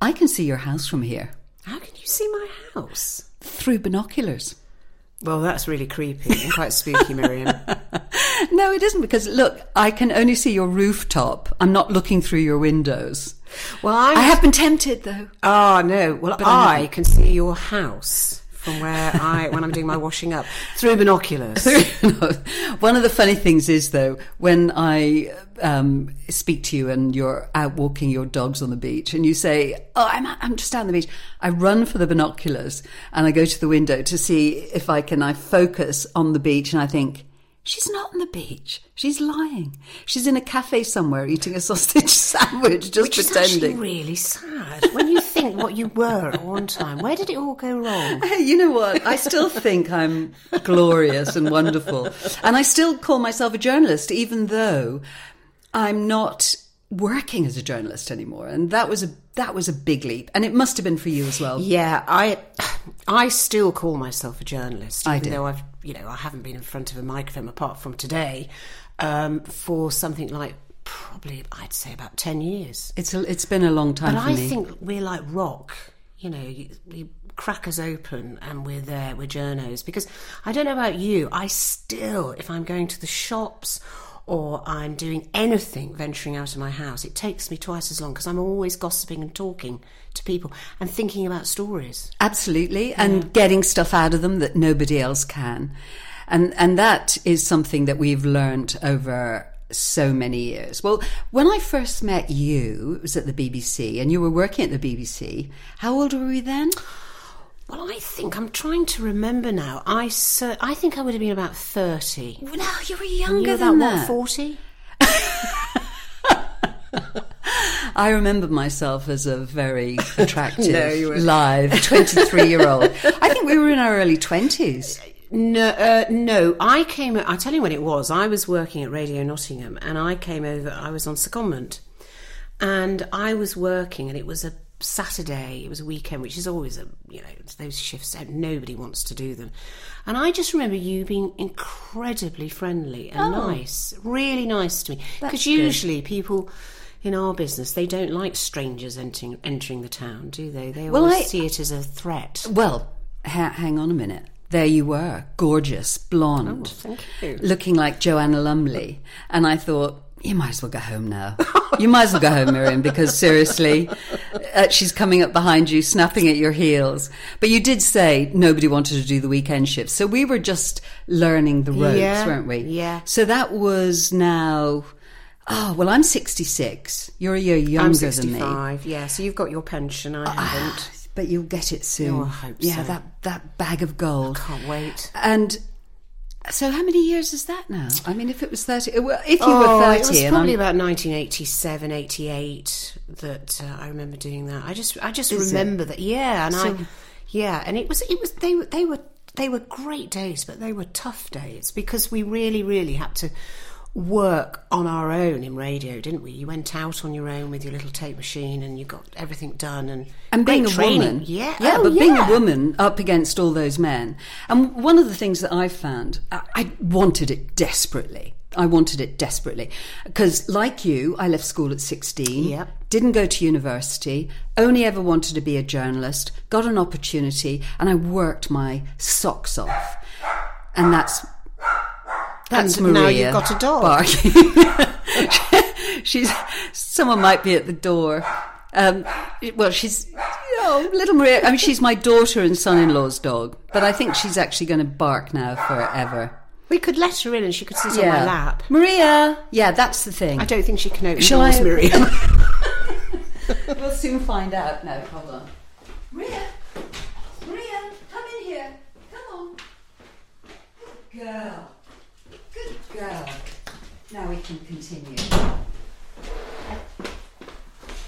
I can see your house from here How can you see my house? through binoculars. Well, that's really creepy and quite spooky, Miriam. No, it isn't because look, I can only see your rooftop. I'm not looking through your windows. Well, I'm. I have been tempted though. Oh no! Well, I I can see your house from where I when I'm doing my washing up through binoculars. One of the funny things is, though, when I um, speak to you and you're out walking your dogs on the beach, and you say, "Oh, I'm I'm just down the beach," I run for the binoculars and I go to the window to see if I can. I focus on the beach, and I think. She's not on the beach. She's lying. She's in a cafe somewhere eating a sausage sandwich, just Which is actually pretending. really sad when you think what you were at one time. Where did it all go wrong? Hey, you know what? I still think I'm glorious and wonderful. And I still call myself a journalist, even though I'm not working as a journalist anymore. And that was a that was a big leap. And it must have been for you as well. Yeah, I I still call myself a journalist, I even do. though I've you know I haven't been in front of a microphone apart from today um, for something like probably I'd say about ten years. It's a, it's been a long time But I me. think we're like rock, you know. You, you crack us open and we're there. We're journos because I don't know about you. I still, if I'm going to the shops. Or I'm doing anything venturing out of my house, it takes me twice as long because I'm always gossiping and talking to people and thinking about stories. Absolutely, and getting stuff out of them that nobody else can, and and that is something that we've learned over so many years. Well, when I first met you, it was at the BBC, and you were working at the BBC. How old were we then? Well, I think I'm trying to remember now. I cer- I think I would have been about thirty. No, you were You younger were than about that. forty? I remember myself as a very attractive, No, live, twenty-three-year-old. I think we were in our early twenties. No, uh, no. I came. I'll tell you when it was. I was working at Radio Nottingham, and I came over. I was on secondment, and I was working, and it was a Saturday. It was a weekend, which is always a you know those shifts. Nobody wants to do them, and I just remember you being incredibly friendly and nice, really nice to me. Because usually people. In our business, they don't like strangers entering entering the town, do they? They Well, always I- see it as a threat. Well, ha- hang on a minute. There you were, gorgeous, blonde, thank you. looking like Joanna Lumley, and I thought. You might as well go home now. You might as well go home, Miriam, because seriously, uh, she's coming up behind you, snapping at your heels. But you did say nobody wanted to do the weekend shifts, so we were just learning the ropes, Yeah, weren't we? yeah. So that was now. Oh well, I'm 66. You're a year younger than me. 65, yeah. So you've got your pension, I haven't. But you'll get it soon. Oh, I hope yeah, so. that that bag of gold. I Can't wait. And so, how many years is that now? I mean, if it was thirty, well, if you Oh, were it was probably about 1987, 88 that uh, I remember doing that. I just, I just Is it? remember that. Yeah, and I, yeah, and it was, it was. They were, they were, they were great days, but they were tough days because we really, really had to work on our own in radio, didn't we? You went out on your own with your little tape machine, and you got everything done. And and being a training. woman, yeah, yeah, oh, but being a woman up against all those men, and one of the things that I found, I, I wanted it desperately. I wanted it desperately because, like you, I left school at sixteen. Yep. Didn't go to university. Only ever wanted to be a journalist. Got an opportunity, and I worked my socks off. And that's that's And Maria. now you've got a dog. barking. she's someone might be at the door. Um, well, she's oh, little Maria. I mean, she's my daughter and son-in-law's dog, but I think she's actually going to bark now forever. We could let her in, and she could sit on my lap. Maria. Yeah, that's the thing. I don't think she can open Shall doors, I- Maria. We'll soon find out. No, hold on. Maria, Maria, come in here. Come on. Good girl. Good girl. Now we can continue.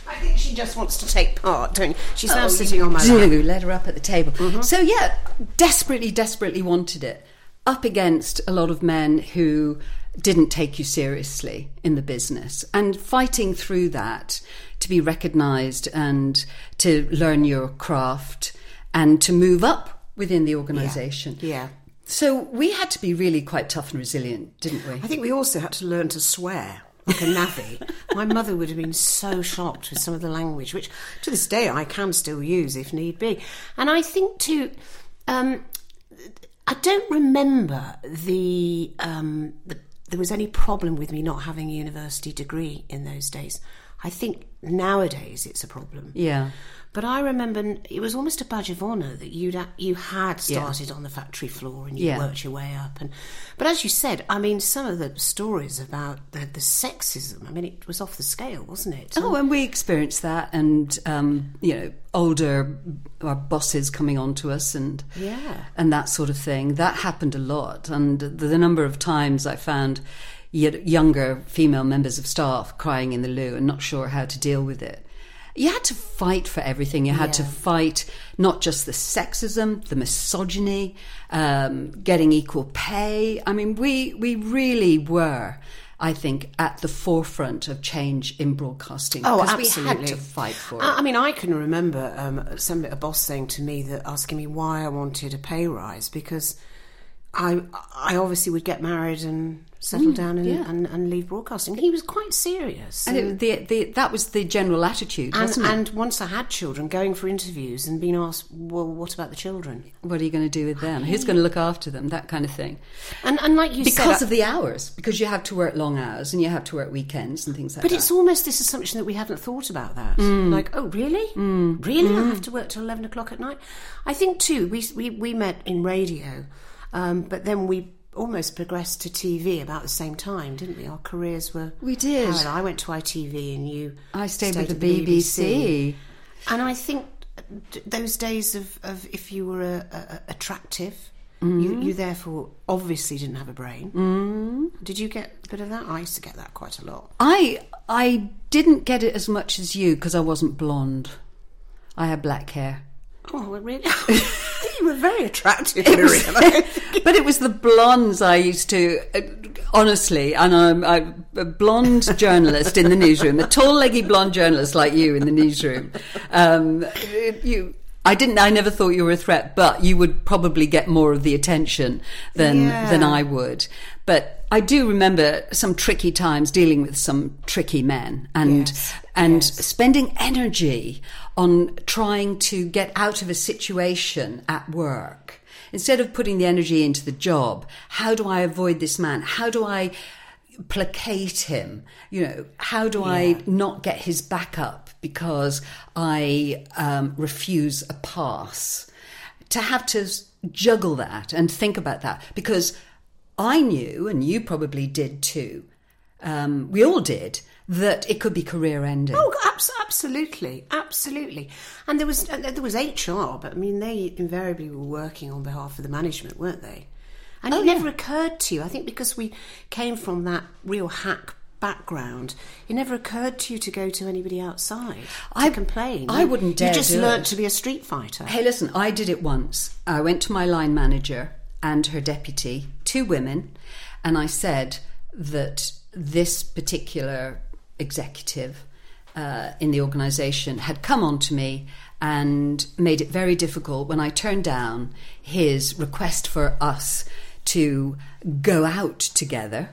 I think she just wants to take part, don't you? She's now Oh, sitting on my do lap. Mm-hmm. let her up at the table. So yeah, desperately, desperately wanted it. Up against a lot of men who didn't take you seriously in the business, and fighting through that to be recognised and to learn your craft and to move up within the organisation. Yeah. So we had to be really quite tough and resilient, didn't we? I think we also had to learn to swear. like a navvy, my mother would have been so shocked with some of the language, which to this day I can still use if need be. And I think too, um, I don't remember the, um, the there was any problem with me not having a university degree in those days. I think nowadays it's a problem. Yeah. But I remember it was almost a badge of honour that you'd you had started yeah. on the factory floor and you yeah. worked your way up. And but as you said, I mean, some of the stories about the, the sexism. I mean, it was off the scale, wasn't it? Oh, and we experienced that, and um, you know, older our bosses coming on to us, and yeah, and that sort of thing. That happened a lot, and the, the number of times I found younger female members of staff crying in the loo and not sure how to deal with it you had to fight for everything. You had yeah. to fight not just the sexism, the misogyny, um, getting equal pay. I mean, we we really were. I think at the forefront of change in broadcasting. Oh, absolutely. We had to fight for it. I, I mean, I can remember um, some a boss saying to me that asking me why I wanted a pay rise because I I obviously would get married and settle mm, down and, yeah. and, and, leave broadcasting. He was quite serious, and, it, the, the, that was the general attitude, and? And once I had children, going for interviews and being asked, "Well, what about the children? What are you going to do with them? Who's going to look after them?" That kind of thing. And and like you because said, because of the hours, because you have to work long hours and you have to work weekends and things like but that. But it's almost this assumption that we haven't thought about that. Mm. Like, oh, really? Mm. Really? Mm. I have to work till eleven o'clock at night. I think too. We we we met in radio. Um, but then we almost progressed to TV about the same time, didn't we? Our careers were. We did. Parallel. I went to ITV and you. I stayed, stayed with the BBC. BBC. And I think those days of, of if you were a, a, attractive, mm-hmm. you, you therefore obviously didn't have a brain. Mm-hmm. Did you get a bit of that? I used to get that quite a lot. I I didn't get it as much as you because I wasn't blonde. I had black hair. Oh, really? you were very attractive, it was, but it was the blondes I used to, uh, honestly, and I'm, I'm, a blonde journalist in the newsroom, a tall, leggy blonde journalist like you in the newsroom. Um, you, I didn't. I never thought you were a threat, but you would probably get more of the attention than yeah. than I would. But I do remember some tricky times dealing with some tricky men and yes. and yes. spending energy on trying to get out of a situation at work. Instead of putting the energy into the job, how do I avoid this man? How do I placate him? You know, how do yeah. I not get his back up because I um, refuse a pass? To have to juggle that and think about that because I knew, and you probably did too, um, we all did, that it could be career ending. Oh, absolutely, absolutely. And there was uh, there was HR, but I mean, they invariably were working on behalf of the management, weren't they? And oh, it never yeah. occurred to you. I think because we came from that real hack background, it never occurred to you to go to anybody outside to I, complain. I wouldn't dare. You just learnt to be a street fighter. Hey, listen, I did it once. I went to my line manager and her deputy, two women, and I said that this particular executive uh, in the organisation had come on to me and made it very difficult when I turned down his request for us to go out together.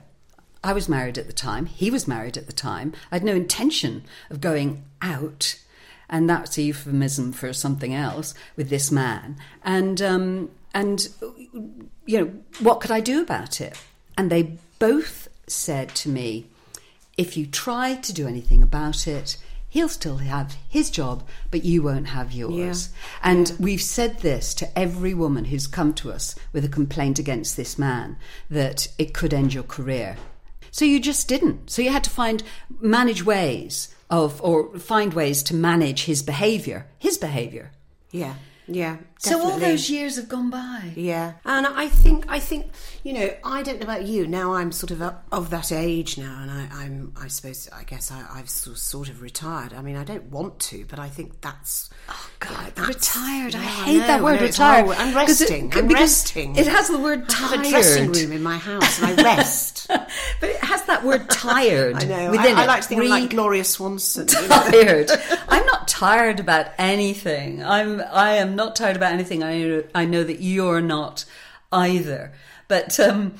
I was married at the time, he was married at the time. I had no intention of going out, and that's a euphemism for something else with this man. And um, and you know what could I do about it? And they both said to me, if you try to do anything about it, he'll still have his job, but you won't have yours. Yeah. And yeah. we've said this to every woman who's come to us with a complaint against this man that it could end your career. So you just didn't. So you had to find, manage ways of, or find ways to manage his behavior, his behavior. Yeah. Yeah. Definitely. So all those years have gone by. Yeah, and I think I think you know I don't know about you. Now I'm sort of uh, of that age now, and I, am I suppose I guess I, have sort of retired. I mean I don't want to, but I think that's oh god yeah, retired. I hate I that word retired. Oh, I'm resting. It, I'm resting. It has the word tired. I have a dressing room in my house, and I rest. but it has that word tired. I know. Within I, I like to think Re- I'm like Gloria Swanson. Tired. I'm not tired about anything. I'm. I am not tired about anything. I I know that you're not either. But um,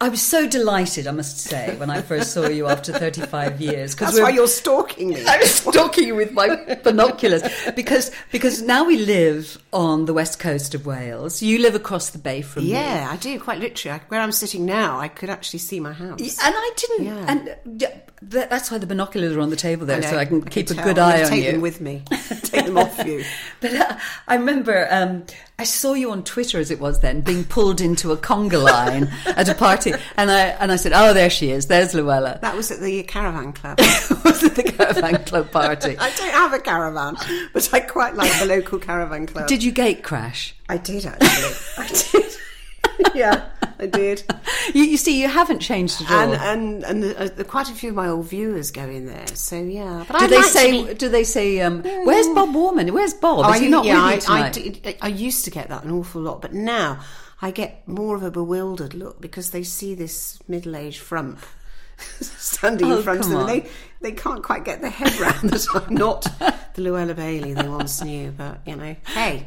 I was so delighted, I must say, when I first saw you after 35 years. That's why you're stalking me. I was stalking you with my binoculars because because now we live on the west coast of Wales. You live across the bay from yeah, me. Yeah, I do quite literally. Where I'm sitting now, I could actually see my house. And I didn't. Yeah. And that's why the binoculars are on the table there, I so I can I keep a tell. good eye on take you. them with me. take them off you. But uh, I remember um, I saw you on Twitter, as it was then, being pulled into a conga line at a party, and I and I said, "Oh, there she is. There's Llewela." That was at the caravan club. was at the caravan club party. I don't have a caravan, but I quite like the local caravan club. Did you gate crash? I did actually. I did. yeah, I did. You, you, see, you haven't changed at all. And and and uh, quite a few of my old viewers go in there. So yeah. But do I'd they like say? Be... Do they say? Um, Where's Bob Warman? Where's Bob? Is I, he not yeah, with you I, tonight? I, did, I used to get that an awful lot, but now I get more of a bewildered look because they see this middle-aged frump standing Oh, in front of them. And they they can't quite get their head round that I'm not the Llewela Bailey they once knew. But you know, hey,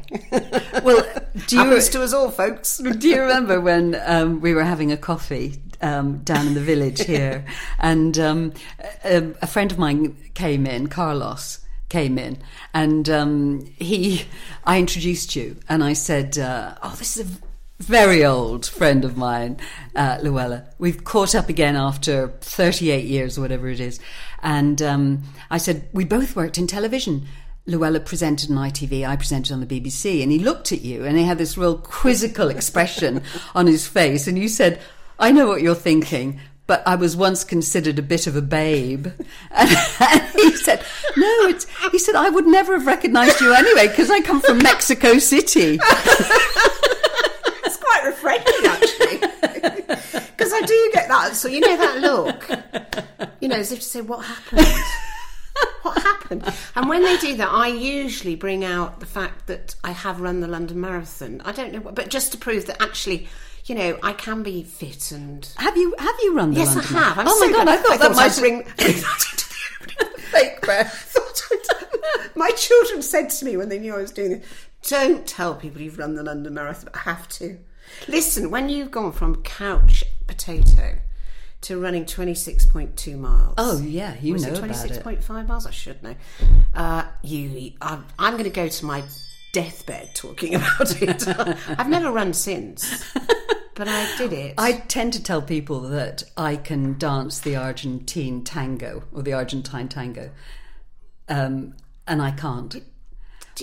well, do you happens to us all, folks. Do you remember when um, we were having a coffee um, down in the village here, and um, a, a friend of mine came in, Carlos came in, and um, he, I introduced you, and I said, uh, "Oh, this is a very old friend of mine, uh, Llewela. We've caught up again after 38 years, whatever it is." And um, I said, "We both worked in television." Llewela presented on ITV, I presented on the BBC, and he looked at you and he had this real quizzical expression on his face, and you said, I know what you're thinking, but I was once considered a bit of a babe. And, he said, No, it's, he said, I would never have recognized you anyway because I come from Mexico City. Refreshing, actually, because I do get that. So you know that look, you know, as if to say, "What happened? what happened?" And when they do that, I usually bring out the fact that I have run the London Marathon. I don't know, what- but just to prove that actually. You know, I can be fit and Have you have you run the yes, London I have. I'm oh so my god, glad. I thought that might bring fake breath. thought My children said to me when they knew I was doing this, don't tell people you've run the London Marathon. I have to. Listen, when you've gone from couch potato to running 26.2 miles. Oh yeah, you was know it about it. 26.5 miles? I should know. Uh, you, I'm, I'm going to go to my deathbed talking about it. I've never run since, but I did it. I tend to tell people that I can dance the Argentine tango or the Argentine tango, um, and I can't.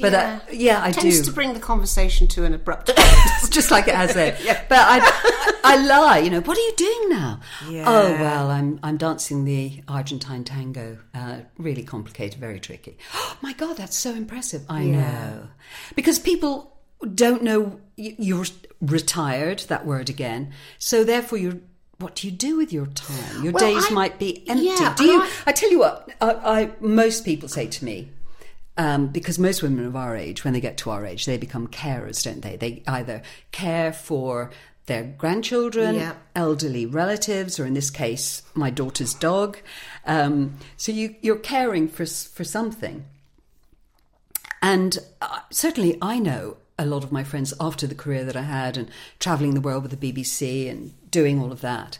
But uh, yeah, I tends do. to bring the conversation to an abrupt end. just like it has there. But I, I, I lie. You know, what are you doing now? Yeah. Oh well, I'm I'm dancing the Argentine tango. Uh, really complicated, very tricky. Oh my god, that's so impressive. I know because people don't know you- you're retired. That word again. So therefore, you're. What do you do with your time? Your Well, days I- might be empty. yeah, do you? I- I tell you what. I, I most people say to me, um, because most women of our age, when they get to our age, they become carers, don't they? They either care for their grandchildren, Yeah. elderly relatives, or in this case, my daughter's dog. Um, so you, you're caring for for something. And uh, certainly, I know a lot of my friends after the career that I had and traveling the world with the BBC and doing all of that.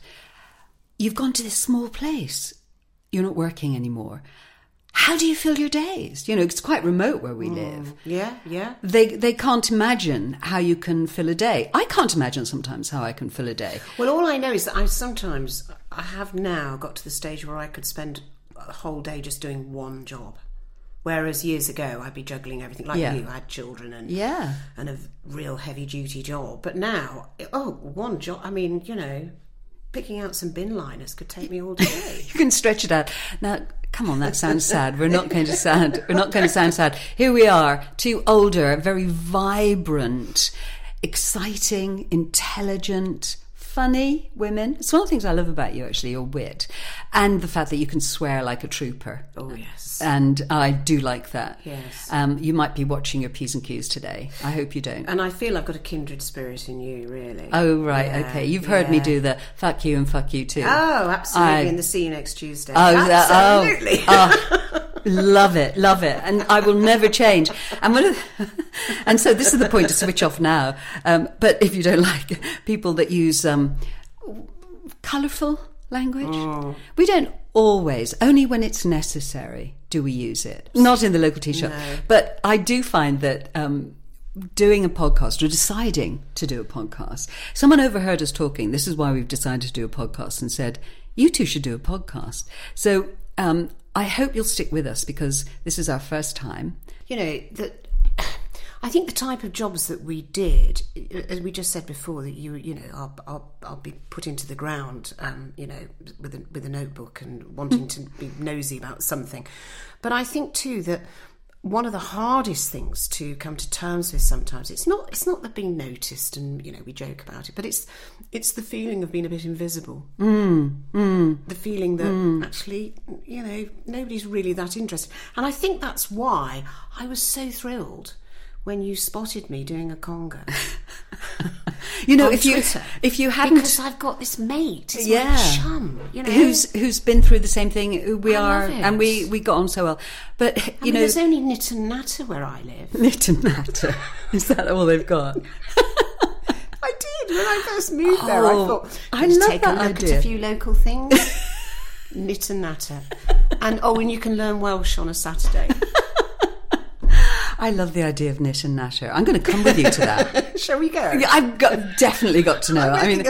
You've gone to this small place. You're not working anymore. How do you fill your days? You know, it's quite remote where we mm. live. yeah, yeah. They they can't imagine how you can fill a day. I can't imagine sometimes how I can fill a day. Well, all I know is that I sometimes I have now got to the stage where I could spend a whole day just doing one job, whereas years ago I'd be juggling everything. Like Yeah. you, I had children and Yeah. and a real heavy duty job. But now, oh, one job. I mean, you know, picking out some bin liners could take me all day. You can stretch it out. Now, come on, that sounds sad. We're not going to sound. We're not going to sound sad. Here we are, two older, very vibrant, exciting, intelligent, funny women. It's one of the things I love about you, actually, your wit, and the fact that you can swear like a trooper. oh yes. And I do like that. Yes. Um, you might be watching your P's and Q's today. I hope you don't. And I feel I've got a kindred spirit in you, really. Oh, right. Yeah, okay. You've heard me do the fuck you and fuck you too. Oh, absolutely. I- and the see you next Tuesday. Oh, that- oh, absolutely. oh, love it, love it, and I will never change. And one of and so this is the point to switch off now. Um, but if you don't like people that use um, colourful language. We don't always, only when it's necessary, do we use it. Not in the local tea shop. But I do find that um, doing a podcast or deciding to do a podcast, someone overheard us talking. This is why we've decided to do a podcast and said, you two should do a podcast. So um, I hope you'll stick with us because this is our first time. you know that I think the type of jobs that we did, as we just said before, that you you know I'll, I'll, I'll be put into the ground, um, you know, with a, with a notebook and wanting to be nosy about something, but I think too that one of the hardest things to come to terms with sometimes it's not it's not the being noticed and you know we joke about it, but it's it's the feeling of being a bit invisible, mm, the feeling that actually you know nobody's really that interested, and I think that's why I was so thrilled when you spotted me doing a conga. You know, if you Twitter, if you hadn't because I've got this mate, it's Yeah. my chum, you know, who's who's been through the same thing who we I are and we we got on so well but I you mean, know there's only knit and natter where I live. knit and natter is that all they've got I did when I first moved there. I Oh, thought I love take that a look idea. at a few local things. knit and natter, and oh, and you can learn Welsh on a Saturday. I love the idea of knit and natter I'm going to come with you to that Shall we go? Yeah, I've got definitely got to know I mean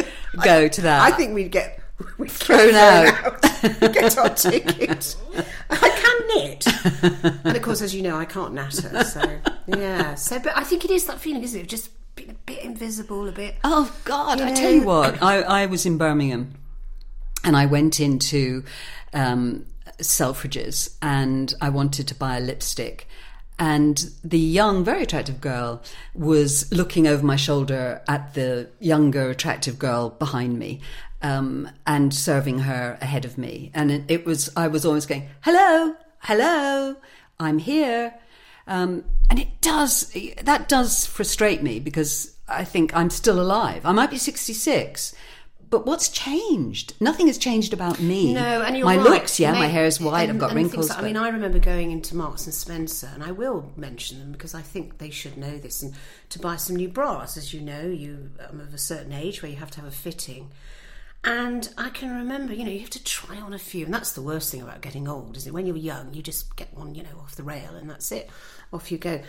go to that I think we'd get we'd Thrown get out. get our ticket. I can knit, and of course, as you know, I can't natter. So yeah. So, but I think it is that feeling, isn't it? Just being a bit invisible, a bit. Oh God! You I tell you what, I, I was in Birmingham, and I went into um, Selfridges, and I wanted to buy a lipstick, and the young, very attractive girl was looking over my shoulder at the younger, attractive girl behind me. Um, and serving her ahead of me, and it, it was I was always going, "Hello, hello, I'm here," Um, and it does, that does frustrate me because I think I'm still alive. I might be 66, but what's changed? Nothing has changed about me. No, and you're my right. looks, yeah, my hair is white, and- I've got wrinkles. like- I mean, I remember going into Marks and Spencer, and I will mention them because I think they should know this. And to buy some new bras, as you know, you um, of a certain age where you have to have a fitting. And I can remember, you know, you have to try on a few, and that's the worst thing about getting old, is it? When you're young, you just get one, you know, off the rail, and that's it. Off you go.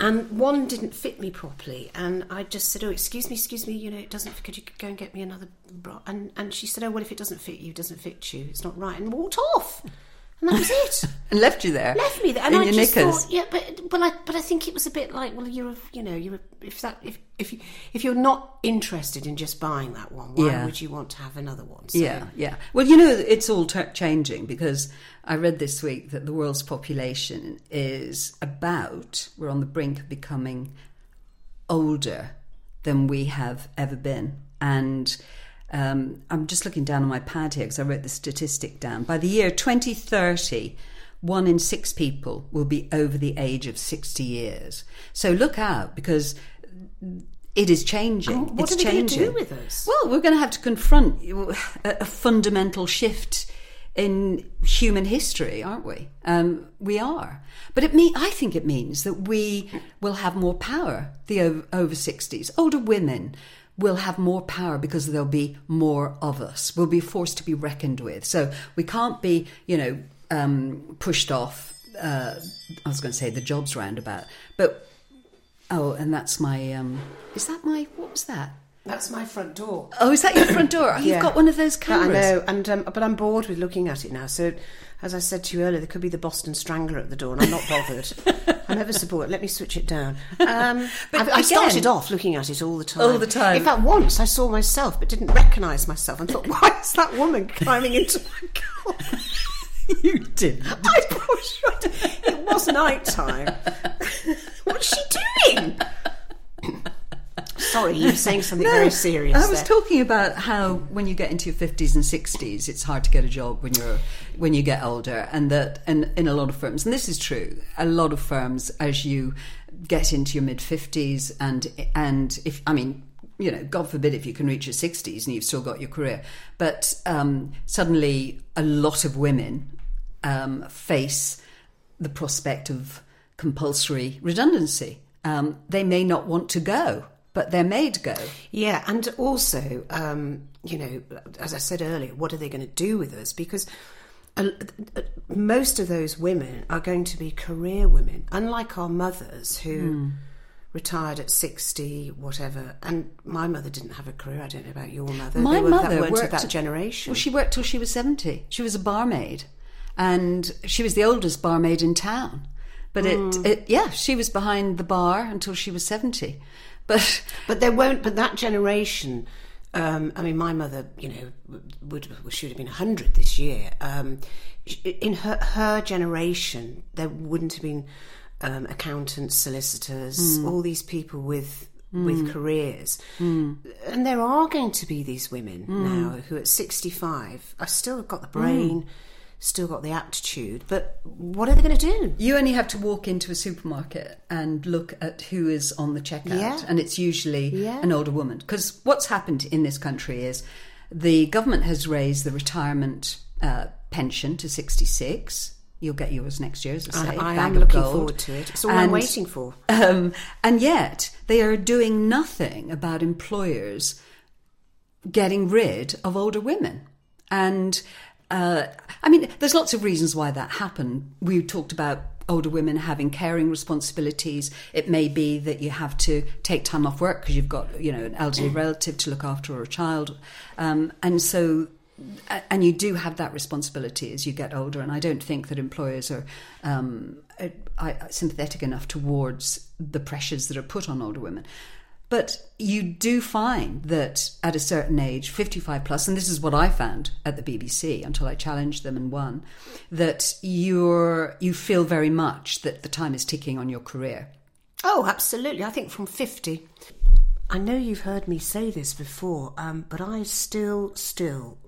And one didn't fit me properly, and I just said, "Oh, excuse me, excuse me, you know, it doesn't. Could you go and get me another bra?" And and she said, "Oh, well, if it doesn't fit you, it doesn't fit you. It's not right," and walked off. And that was it. and left you there. Left me there, and in I your just knickers. thought, yeah, but but I but I think it was a bit like, well, you're a, you know, you're a, if that if if you if you're not interested in just buying that one, why Yeah. would you want to have another one? So, Yeah, yeah. Well, you know, it's all t- changing because I read this week that the world's population is about, we're on the brink of becoming older than we have ever been. And um, I'm just looking down on my pad here because I wrote the statistic down. By the year 2030, one in six people will be over the age of 60 years. So look out because it is changing. And what it's are they going to changing. do with us? Well, we're going to have to confront a, a fundamental shift in human history, aren't we? Um, we are. But it mean, I think it means that we will have more power, the over, over 60s. Older women will have more power because there'll be more of us. We'll be forced to be reckoned with. So we can't be, you know, um, pushed off. Uh, I was going to say the jobs roundabout. But, oh, and that's my, um, is that my, what was that? That's my front door. Oh, is that your front door? Oh, you've got one of those cameras. I know, and um, but I'm bored with looking at it now. So, as I said to you earlier, there could be the Boston Strangler at the door, and I'm not bothered. I'm ever support. Let me switch it down. Um, But I, I started off looking at it all the time. All the time. In fact, once I saw myself, but didn't recognise myself, and thought, "Why is that woman climbing into my car?" you did. I pushed. It was night time. What's she doing? Sorry, you were saying something very serious. I was there. talking about how when you get into your fifties and sixties, it's hard to get a job when you're when you get older, and that and in a lot of firms, and this is true, a lot of firms as you get into your mid fifties, and and if I mean. You know, God forbid if you can reach your 60s and you've still got your career. But um, suddenly, a lot of women um, face the prospect of compulsory redundancy. Um, they may not want to go but they're made go. Yeah, and also, um, you know, as I said earlier, what are they going to do with us? Because most of those women are going to be career women, unlike our mothers who. Mm. Retired at sixty, whatever, and my mother didn't have a career. I don't know about your mother. My were, mother that worked that generation. Well, she worked till she was seventy. She was a barmaid, and she was the oldest barmaid in town. But mm. it, it, yeah, she was behind the bar until she was seventy. But but there won't. But that generation. Um, I mean, my mother, you know, would she would have been hundred this year. Um, in her her generation, there wouldn't have been um, accountants, solicitors, mm. all these people with Mm. with careers. Mm. And there are going to be these women mm. now who at 65 have still have got the brain, still got the aptitude, but what are they going to do? You only have to walk into a supermarket and look at who is on the checkout, yeah. and it's usually yeah. an older woman. Because what's happened in this country is the government has raised the retirement uh, pension to 66 You'll get yours next year, as I say. I, I am looking gold. forward to it. It's all and, I'm waiting for. Um, and yet, they are doing nothing about employers getting rid of older women. And uh, I mean, there's lots of reasons why that happened. We talked about older women having caring responsibilities. It may be that you have to take time off work because you've got, you know, an elderly mm. relative to look after or a child. Um, and so, and you do have that responsibility as you get older. And I don't think that employers are um, sympathetic enough towards the pressures that are put on older women. But you do find that at a certain age, 55 plus, and this is what I found at the BBC until I challenged them and won, that you're, you feel very much that the time is ticking on your career. Oh, absolutely. I think from 50. I know you've heard me say this before, um, but I still, still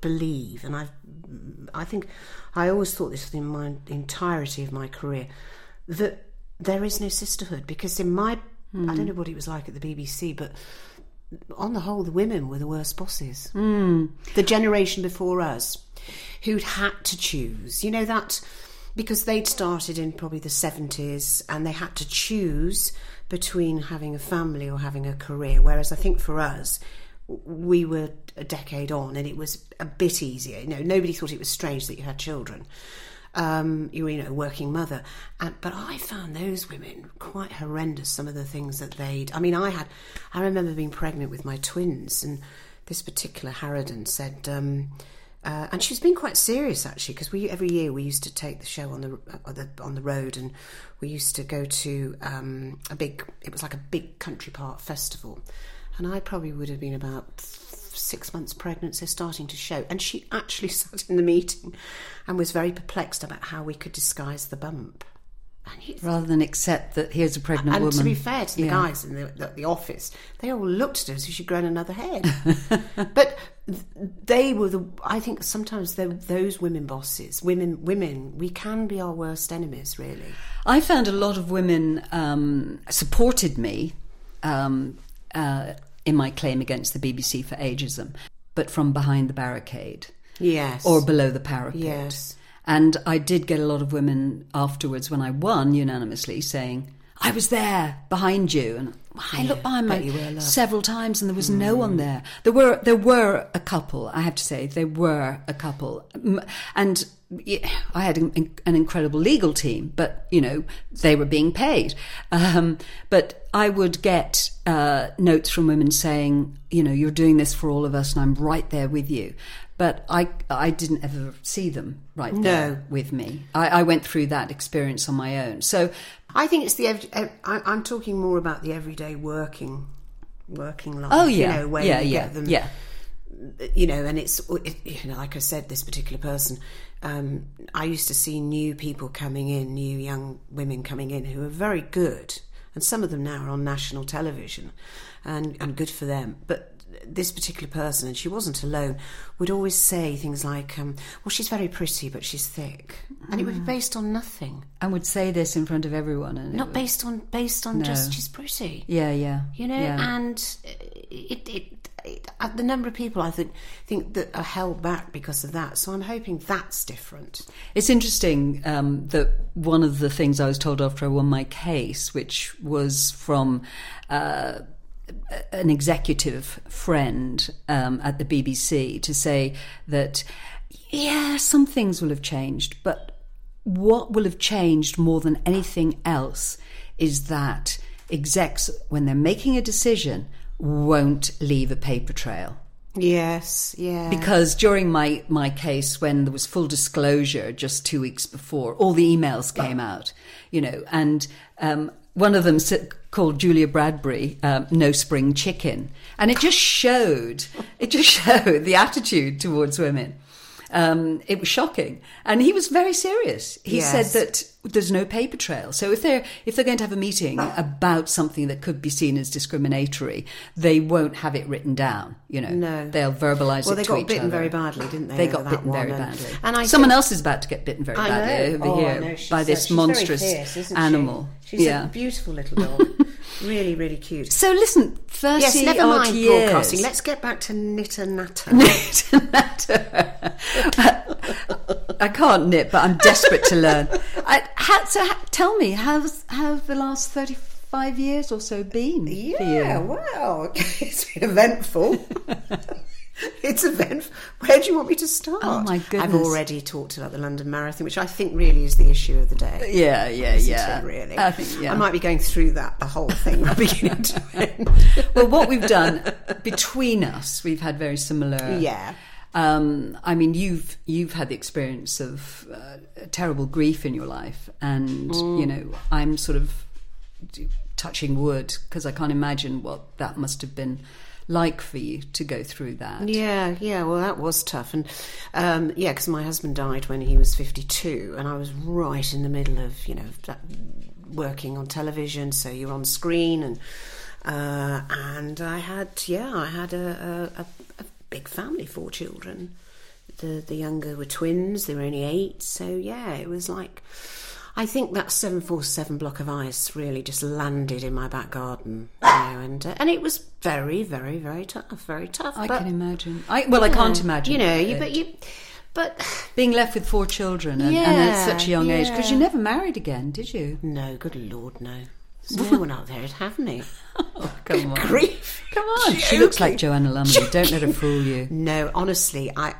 believe, and I, I think I always thought this in my entirety of my career, that there is no sisterhood because in my Mm. I don't know what it was like at the BBC, but on the whole, the women were the worst bosses. Mm. The generation before us, who'd had to choose, you know, that because they'd started in probably the 70s and they had to choose between having a family or having a career. Whereas I think for us, we were a decade on and it was a bit easier. You know, nobody thought it was strange that you had children um, you, know, working mother. And, but I found those women quite horrendous. Some of the things that they'd. I mean, I had. I remember being pregnant with my twins, and this particular Harridan said. Um, uh, and she's been quite serious actually, because we every year we used to take the show on the, uh, the on the road, and we used to go to um, a big. It was like a big country park festival, and I probably would have been about six months pregnant, so starting to show. And she actually sat in the meeting and was very perplexed about how we could disguise the bump. Rather than accept that here's a pregnant and woman. And to be fair to the yeah. guys in the, the, the, office, they all looked at her as if she'd grown another head. but they were the. I think sometimes those women bosses, women, women, we can be our worst enemies. Really, I found a lot of women um, supported me. Um, uh, in my claim against the BBC for ageism, but from behind the barricade. Yes. Or below the parapet. Yes. And I did get a lot of women afterwards when I won unanimously saying, I was there behind you, and I looked behind me several times, and there was mm. no one there. There were there were a couple. I have to say there were a couple, and I had an, incredible legal team, but you know they were being paid. Um, but I would get uh, notes from women saying, you know, you're doing this for all of us, and I'm right there with you but I I didn't ever see them right there with me. I, I, went through that experience on my own. So I think it's the I, am talking more about the everyday working working life. Oh yeah, you know, where yeah, you yeah, get them, yeah. You know, and it's you know, like I said, this particular person. Um, I used to see new people coming in, new young women coming in who are very good, and some of them now are on national television, and and good for them. But this particular person, and she wasn't alone, would always say things like, um, "Well, she's very pretty, but she's thick," and it would be mm. based on nothing. And would say this in front of everyone, and not based on based on no. just she's pretty. Yeah, yeah. You know, yeah. and it, it, it, uh, the number of people I think think that are held back because of that. So I'm hoping that's different. It's interesting um, that one of the things I was told after I won my case, which was from. Uh, an executive friend um, at the BBC to say that, yeah, some things will have changed, but what will have changed more than anything else is that execs, when they're making a decision, won't leave a paper trail. Yes, yeah. Because during my, my case, when there was full disclosure just two weeks before, all the emails came out, you know, and um, one of them called Julia Bradbury um, "No Spring Chicken," and it just showed it just showed the attitude towards women. Um, it was shocking, and he was very serious. He yes. said that there's no paper trail. So if they're if they're going to have a meeting about something that could be seen as discriminatory, they won't have it written down. You know, no, they'll verbalise well, it. Well, they got bitten other. very badly, didn't they? They got bitten very and, badly. And I someone think, else is about to get bitten very badly over oh, here by this monstrous fierce, animal. She? She's yeah. a beautiful little dog. Really, really cute. So listen, thirty yes, never odd mind years. broadcasting. Let's get back to knitter natter. Knitter natter. I can't knit, but I'm desperate to learn. I, how, so ha, tell me, how's how have the last thirty five years or so been yeah, for you? well, it's been eventful. it's event. Where do you want me to start? Oh my goodness! I've already talked about the London Marathon, which I think really is the issue of the day. Yeah, yeah, yeah. It, really, I think yeah. I might be going through that the whole thing, beginning to end. well, what we've done between us, we've had very similar. Yeah. Um, I mean, you've you've had the experience of uh, terrible grief in your life, and Mm. you know, I'm sort of touching wood because I can't imagine what that must have been like for you to go through that. Yeah, yeah. Well, that was tough, and um, yeah, because my husband died when he was fifty-two, and I was right in the middle of you know that, working on television, so you're on screen, and uh, and I had yeah, I had a, a, a big family, four children. The the younger were twins; they were only eight, so yeah, it was like. I think that 747 block of ice really just landed in my back garden, you know, and uh, and it was very, very, very tough, very tough. I but, can imagine. I well, I can't imagine. You know, you, but you, but being left with four children and, and at such a young age because you never married again, did you? no, good lord, no. There's no one out there to have me. Oh, come on, Grief. come on. She looks like Joanna Lumley. Don't let her fool you. No, honestly, I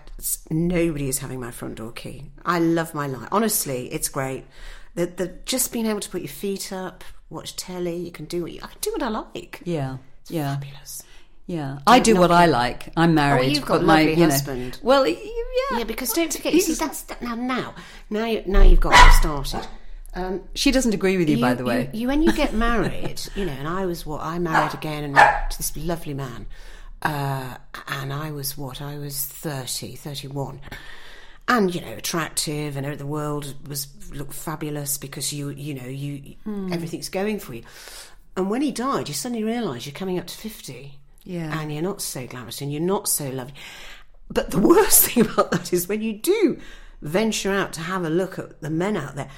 nobody is having my front door key. I love my life. Honestly, it's great. The, the just being able to put your feet up, watch telly. You can do what you, I can do what I like. Yeah, yeah. Fabulous. Yeah, I do what I like. I'm married. Oh, you've got but my, you know- husband. well, yeah, Yeah, because don't forget. You see, that's that, now. Now, now, you, now you've got started. Um, she doesn't agree with you, by the way. you, you when you get married, you know, and I was what I married again and to this lovely man, uh, and I was what I was 30, 31. And you know attractive, and the world was looked fabulous because you you know you Hmm. everything's going for you. And when he died, you suddenly realise you're coming up to fifty, Yeah. and you're not so glamorous and you're not so lovely. But the worst thing about that is when you do venture out to have a look at the men out there,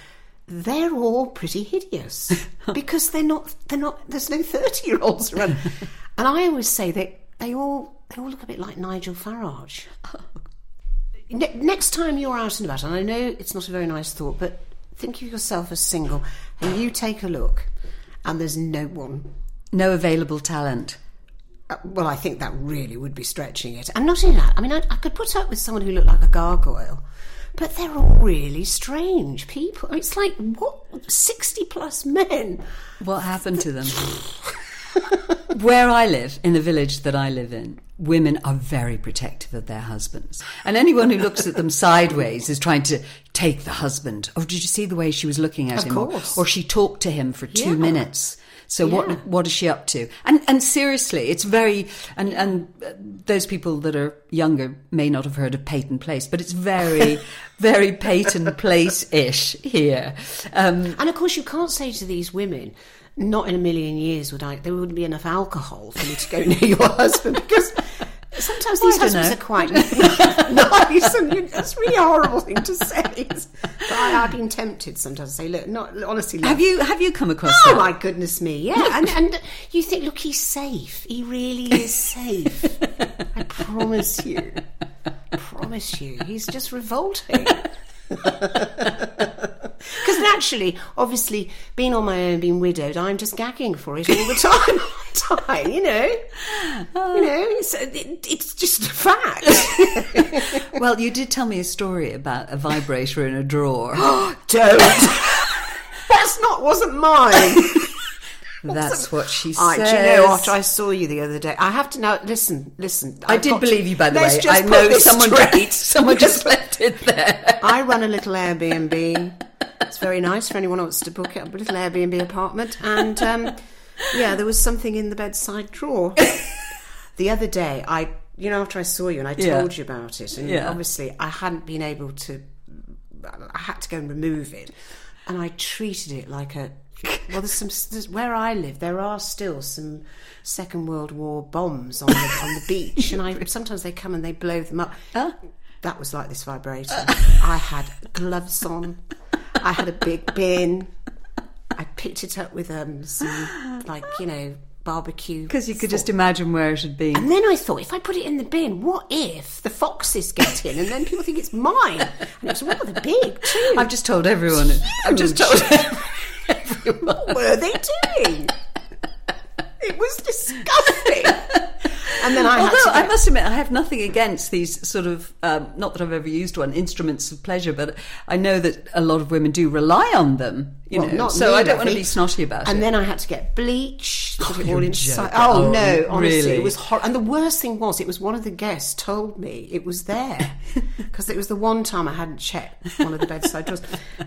they're all pretty hideous because they're not. They're not. There's no thirty-year-olds around. and I always say that they all they all look a bit like Nigel Farage. Ne- next time you're out and about, and I know it's not a very nice thought, but think of yourself as single, and you take a look, and there's no one No available talent. uh, well, I think that really would be stretching it. And not in that, I mean, I, I could put up with someone who looked like a gargoyle, but they're all really strange people. It's like, what? 60 plus men? What happened to them? Where I live, in the village that I live in, women are very protective of their husbands. And anyone who looks at them sideways is trying to take the husband. Oh, did you see the way she was looking at Of him? Or- course. Or, she talked to him for two Yeah. minutes. So Yeah. what what is she up to? And and seriously, it's very and and uh, those people that are younger may not have heard of Peyton Place, but it's very very Peyton Place ish here. Um, And of course, you can't say to these women, not in a million years would I, there wouldn't be enough alcohol for me to go near your husband because sometimes these husbands know. are quite nice and you, that's a really horrible thing to say. But I, I've been tempted sometimes to say, look, not honestly, look, have you have you come across Oh that? my goodness me! Yeah, and and you think, look, he's safe. He really is safe. I promise you. I promise you, he's just revolting. Actually, obviously, being on my own, being widowed, I'm just gagging for it all the time. time, you know, you uh. know, it's, it, it's just a fact. well, you did tell me a story about a vibrator in a drawer. Don't. That's not wasn't mine. That's what she I, says. do you know what? I saw you the other day. I have to now listen. Listen. I I've did got to- believe you, by the way. I know someone straight. just, someone just left it there. I run a little Airbnb. It's very nice for anyone who wants to book it. A little Airbnb apartment, and um, yeah, there was something in the bedside drawer. the other day, I, you know, after I saw you and I Yeah. told you about it, and Yeah. obviously I hadn't been able to. I had to go and remove it, and I treated it like a. Well, there's some there's, where I live. There are still some Second World War bombs on the on the beach, and I sometimes they come and they blow them up. Huh? That was like this vibrator. I had gloves on. I had a big bin. I picked it up with um, some, like, you know, barbecue. Because you could just imagine where it had been. And then I thought, if I put it in the bin, what if the foxes get in and then people think it's mine? And it was rather big, too. I've just told everyone. I've just told everyone. what were they doing? It was disgusting. And then I had Although to I must admit, I have nothing against these sort of, um, not that I've ever used one, instruments of pleasure, but I know that a lot of women do rely on them. You Well, know, not so me, I don't want to be snotty about And it. And then I had to get bleach, put it all inside. joking. Oh, Oh, no, honestly, really? it was horrible. And the worst thing was, it was one of the guests told me it was there because it was the one time I hadn't checked one of the bedside drawers,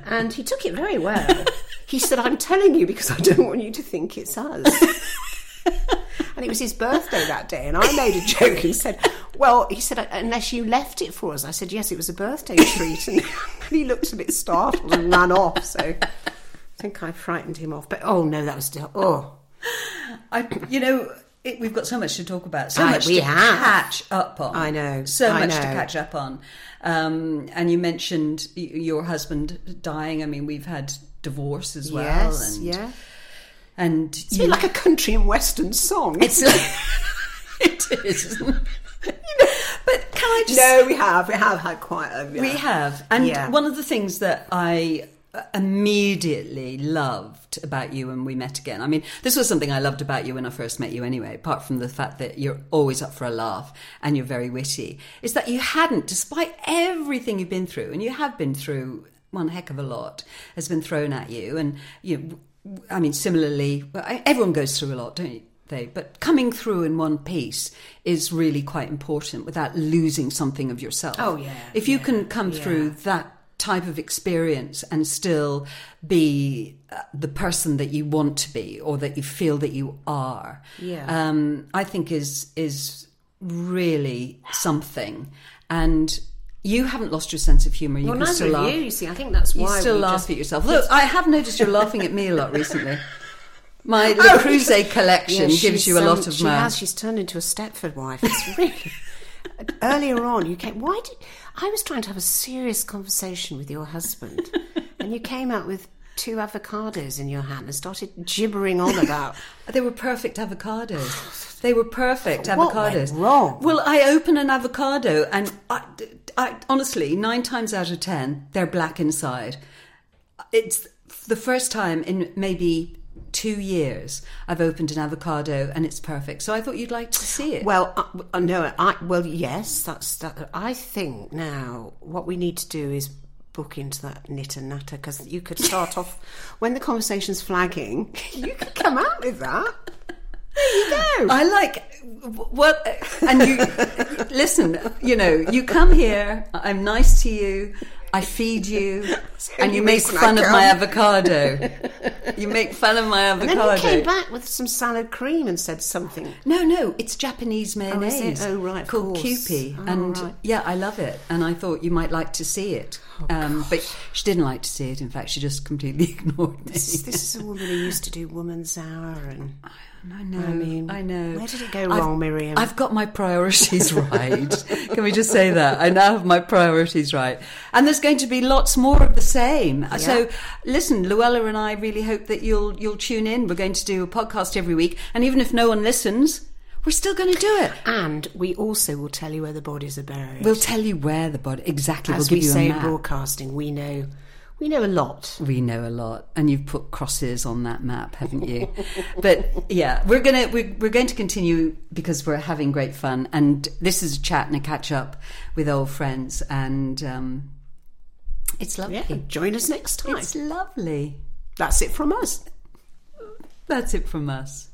and he took it very well. He said, "I'm telling you because I don't want you to think it's us." And it was his birthday that day, and I made a joke and said, "Well," he said, "unless you left it for us." I said, "Yes, it was a birthday treat," and he looked a bit startled and ran off. So I think I frightened him off. But oh no, that was still oh. I, you know, it, we've got so much to talk about, so Aye, much we to have. catch up on. I know, so I much to catch up on. Um, and you mentioned y- your husband dying. I mean, we've had divorce as well. yes, and, yeah. And It's bit like a country and western song. it's like, it is. But can I just no, we have we have had quite a We have. And Yeah. one of the things that I immediately loved about you when we met again. I mean, this was something I loved about you when I first met you anyway, apart from the fact that you're always up for a laugh and you're very witty, is that you hadn't, despite everything you've been through, and you have been through one heck of a lot, has been thrown at you. And, you know, I mean, similarly, everyone goes through a lot, don't? They, but coming through in one piece is really quite important without losing something of yourself. Oh, yeah, If you yeah, can come yeah. through that type of experience and still be uh, the person that you want to be or that you feel that you are, Yeah. um, I think is is really something. And you haven't lost your sense of humour. You Well, can still laugh. you. You see, I think that's why You still laugh just- at yourself. Look, I have noticed you're laughing at me a lot recently. My Le Oh, Creuset collection Yeah, gives you a um, lot of She has. She's turned into a Stepford wife. It's really. Earlier on, you came. Why did I was trying to have a serious conversation with your husband, and you came out with two avocados in your hand and started gibbering on about. They were perfect avocados. They were perfect What went avocados. wrong? Well, I open an avocado, and I, I- honestly, nine times out of ten, they're black inside. It's the first time in maybe two years I've opened an avocado, and it's perfect. So I thought you'd like to see it. Well, uh, uh, no, I well, yes, that's that. I think now what we need to do is book into that knitter natter because you could start off when the conversation's flagging. You could come out with that. There you go. I like what, and you listen. You know, you come here. I'm nice to you. I feed you, and you only make fun of my avocado. You make fun of my and then avocado. you came back with some salad cream and said something. No, no, it's Japanese mayonnaise. Oh, right, of called. Kewpie, Oh, and right. yeah, I love it. And I thought you might like to see it, um, but she didn't like to see it. In fact, she just completely ignored me. This, this is a woman who used to do Woman's Hour, and I know. I mean, I know. where did it go I've- wrong, Miriam? I've got my priorities right. Can we just say that? I now have my priorities right. And there's going to be lots more of the same. Uh, so listen, Llewela and I really hope that you'll you'll tune in. We're going to do a podcast every week, and even if no one listens, we're still going to do it. and we also will tell you where the bodies are buried. We'll tell you where the body exactly. As we'll we you say a in map. broadcasting, we know We know a lot. We know a lot, and you've put crosses on that map, haven't you? but yeah, we're gonna we're, we're going to continue because we're having great fun, and this is a chat and a catch up with old friends, and um, it's lovely. Yeah, join us next time. It's lovely. That's it from us. That's it from us.